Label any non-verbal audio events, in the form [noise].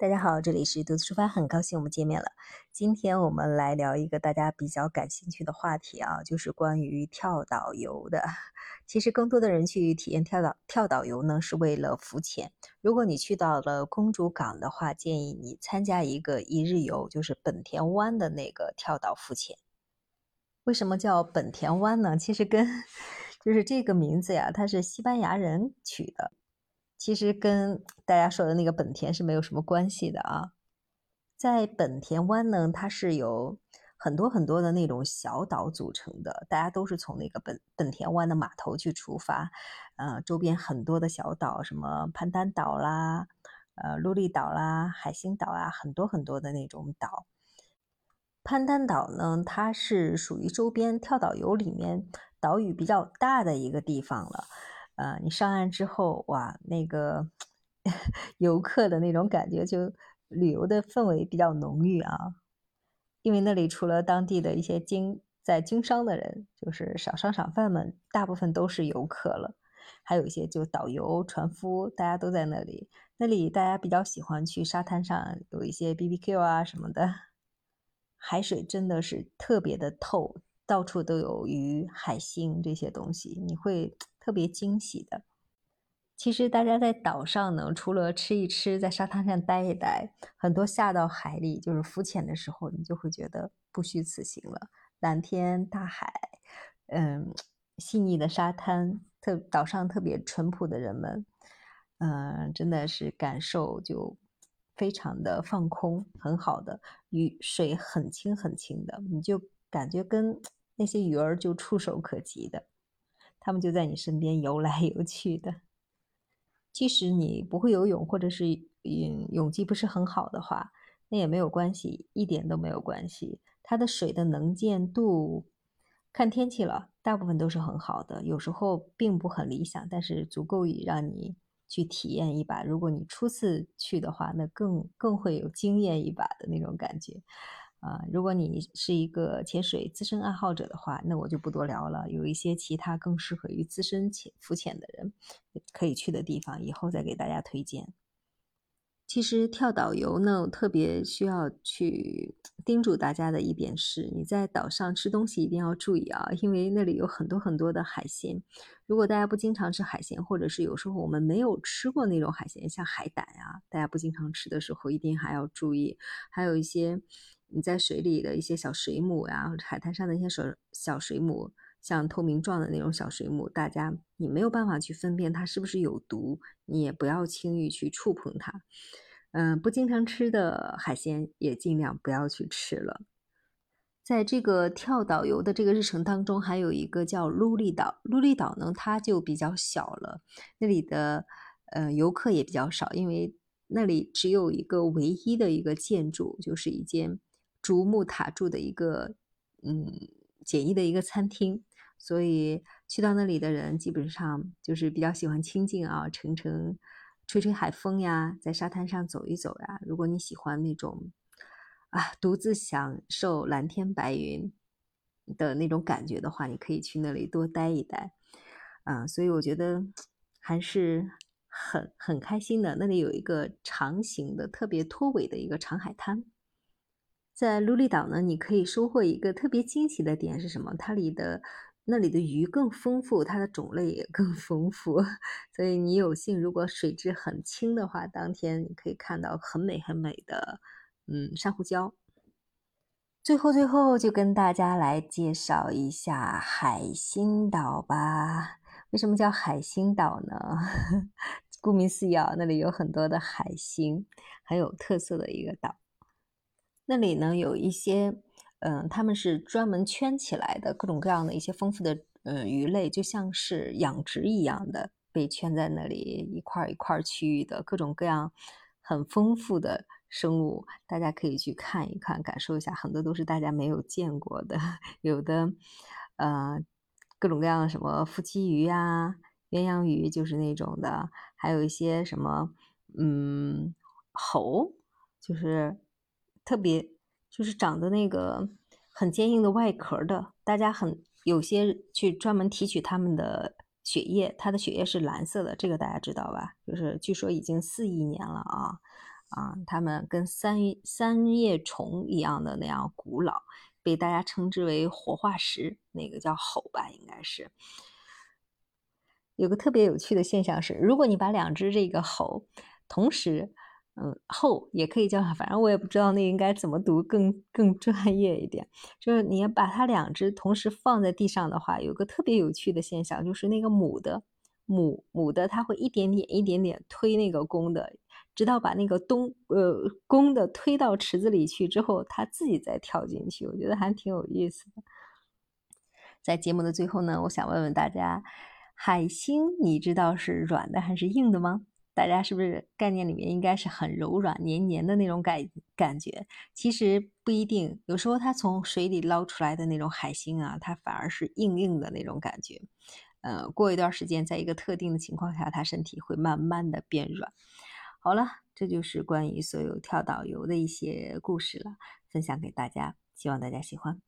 大家好，这里是独自出发，很高兴我们见面了。今天我们来聊一个大家比较感兴趣的话题啊，就是关于跳岛游的。其实更多的人去体验跳岛跳岛游呢，是为了浮潜。如果你去到了公主港的话，建议你参加一个一日游，就是本田湾的那个跳岛浮潜。为什么叫本田湾呢？其实跟 [laughs] 就是这个名字呀，它是西班牙人取的。其实跟大家说的那个本田是没有什么关系的啊。在本田湾呢，它是由很多很多的那种小岛组成的，大家都是从那个本本田湾的码头去出发，呃，周边很多的小岛，什么潘丹岛啦，呃，鹿利岛啦，海星岛啊，很多很多的那种岛。潘丹岛呢，它是属于周边跳岛游里面岛屿比较大的一个地方了。呃，你上岸之后，哇，那个 [laughs] 游客的那种感觉，就旅游的氛围比较浓郁啊。因为那里除了当地的一些经在经商的人，就是小商小贩们，大部分都是游客了。还有一些就导游、船夫，大家都在那里。那里大家比较喜欢去沙滩上有一些 BBQ 啊什么的，海水真的是特别的透，到处都有鱼、海星这些东西，你会。特别惊喜的。其实大家在岛上呢，除了吃一吃，在沙滩上待一待，很多下到海里就是浮潜的时候，你就会觉得不虚此行了。蓝天大海，嗯，细腻的沙滩，特岛上特别淳朴的人们，嗯，真的是感受就非常的放空，很好的，鱼水很清很清的，你就感觉跟那些鱼儿就触手可及的。他们就在你身边游来游去的。即使你不会游泳，或者是嗯泳技不是很好的话，那也没有关系，一点都没有关系。它的水的能见度，看天气了，大部分都是很好的。有时候并不很理想，但是足够以让你去体验一把。如果你初次去的话，那更更会有惊艳一把的那种感觉。啊，如果你是一个潜水资深爱好者的话，那我就不多聊了。有一些其他更适合于资深潜浮潜的人可以去的地方，以后再给大家推荐。其实跳岛游呢，特别需要去叮嘱大家的一点是，你在岛上吃东西一定要注意啊，因为那里有很多很多的海鲜。如果大家不经常吃海鲜，或者是有时候我们没有吃过那种海鲜，像海胆呀，大家不经常吃的时候，一定还要注意。还有一些。你在水里的一些小水母呀，海滩上的一些小小水母，像透明状的那种小水母，大家你没有办法去分辨它是不是有毒，你也不要轻易去触碰它。嗯，不经常吃的海鲜也尽量不要去吃了。在这个跳岛游的这个日程当中，还有一个叫鹿利岛，鹿利岛呢它就比较小了，那里的呃游客也比较少，因为那里只有一个唯一的一个建筑，就是一间。竹木塔住的一个嗯简易的一个餐厅，所以去到那里的人基本上就是比较喜欢清静啊，乘乘吹吹海风呀，在沙滩上走一走呀。如果你喜欢那种啊独自享受蓝天白云的那种感觉的话，你可以去那里多待一待啊。所以我觉得还是很很开心的。那里有一个长形的、特别拖尾的一个长海滩。在鹿利岛呢，你可以收获一个特别惊喜的点是什么？它里的那里的鱼更丰富，它的种类也更丰富。[laughs] 所以你有幸，如果水质很清的话，当天你可以看到很美很美的嗯珊瑚礁。最后最后就跟大家来介绍一下海星岛吧。为什么叫海星岛呢？[laughs] 顾名思义啊，那里有很多的海星，很有特色的一个岛。那里呢有一些，嗯，他们是专门圈起来的各种各样的一些丰富的，呃，鱼类，就像是养殖一样的，被圈在那里一块一块区域的各种各样很丰富的生物，大家可以去看一看，感受一下，很多都是大家没有见过的，[laughs] 有的，呃，各种各样的什么夫妻鱼呀、鸳鸯鱼，就是那种的，还有一些什么，嗯，猴，就是。特别就是长的那个很坚硬的外壳的，大家很有些去专门提取它们的血液，它的血液是蓝色的，这个大家知道吧？就是据说已经四亿年了啊，啊，他们跟三三叶虫一样的那样古老，被大家称之为活化石。那个叫吼吧，应该是。有个特别有趣的现象是，如果你把两只这个猴同时，嗯，后也可以叫，反正我也不知道那应该怎么读，更更专业一点。就是你要把它两只同时放在地上的话，有个特别有趣的现象，就是那个母的母母的，它会一点点一点点推那个公的。直到把那个东呃公的推到池子里去之后，它自己再跳进去，我觉得还挺有意思的。在节目的最后呢，我想问问大家，海星你知道是软的还是硬的吗？大家是不是概念里面应该是很柔软、黏黏的那种感感觉？其实不一定，有时候它从水里捞出来的那种海星啊，它反而是硬硬的那种感觉。呃，过一段时间，在一个特定的情况下，它身体会慢慢的变软。好了，这就是关于所有跳岛游的一些故事了，分享给大家，希望大家喜欢。